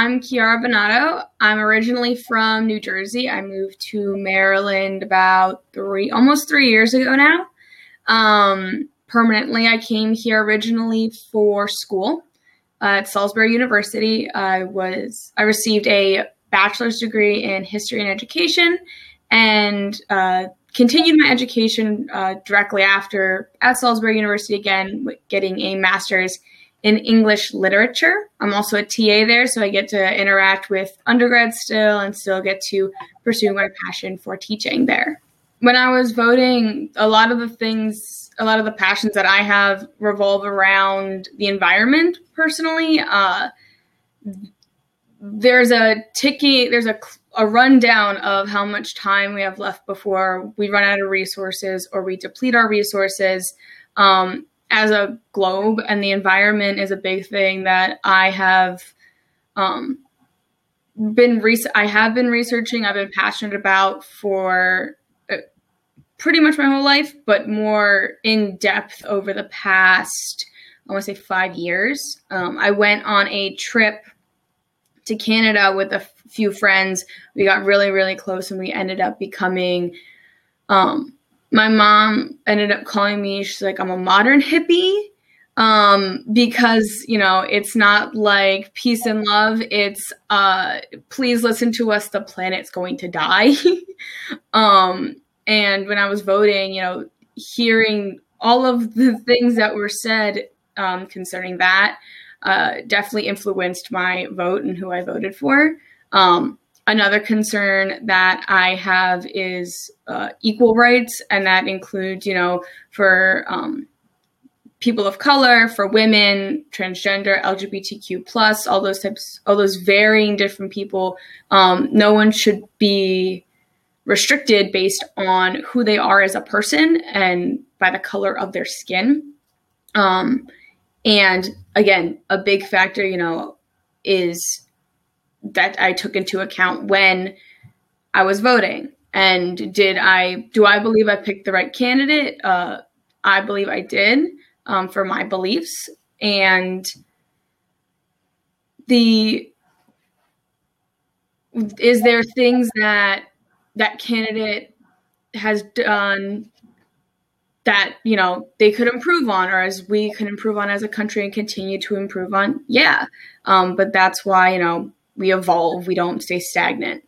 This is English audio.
I'm Chiara Benato. I'm originally from New Jersey. I moved to Maryland about three, almost three years ago now. Um, permanently, I came here originally for school at Salisbury University. I was I received a bachelor's degree in history and education, and uh, continued my education uh, directly after at Salisbury University again, getting a master's in English literature. I'm also a TA there, so I get to interact with undergrads still and still get to pursue my passion for teaching there. When I was voting, a lot of the things, a lot of the passions that I have revolve around the environment personally. Uh, there's a ticky, there's a, a rundown of how much time we have left before we run out of resources or we deplete our resources. Um, as a globe and the environment is a big thing that I have um, been re- I have been researching. I've been passionate about for uh, pretty much my whole life, but more in depth over the past I want to say five years. Um, I went on a trip to Canada with a f- few friends. We got really really close, and we ended up becoming um, my mom ended up calling me, she's like, I'm a modern hippie. Um, because, you know, it's not like peace and love. It's, uh, please listen to us. The planet's going to die. um, and when I was voting, you know, hearing all of the things that were said, um, concerning that, uh, definitely influenced my vote and who I voted for. Um, Another concern that I have is uh, equal rights, and that includes, you know, for um, people of color, for women, transgender, LGBTQ plus, all those types, all those varying different people. Um, no one should be restricted based on who they are as a person and by the color of their skin. Um, and again, a big factor, you know, is that I took into account when I was voting. And did I do I believe I picked the right candidate? Uh, I believe I did um, for my beliefs. And the is there things that that candidate has done that you know they could improve on or as we could improve on as a country and continue to improve on yeah um, but that's why you know we evolve, we don't stay stagnant.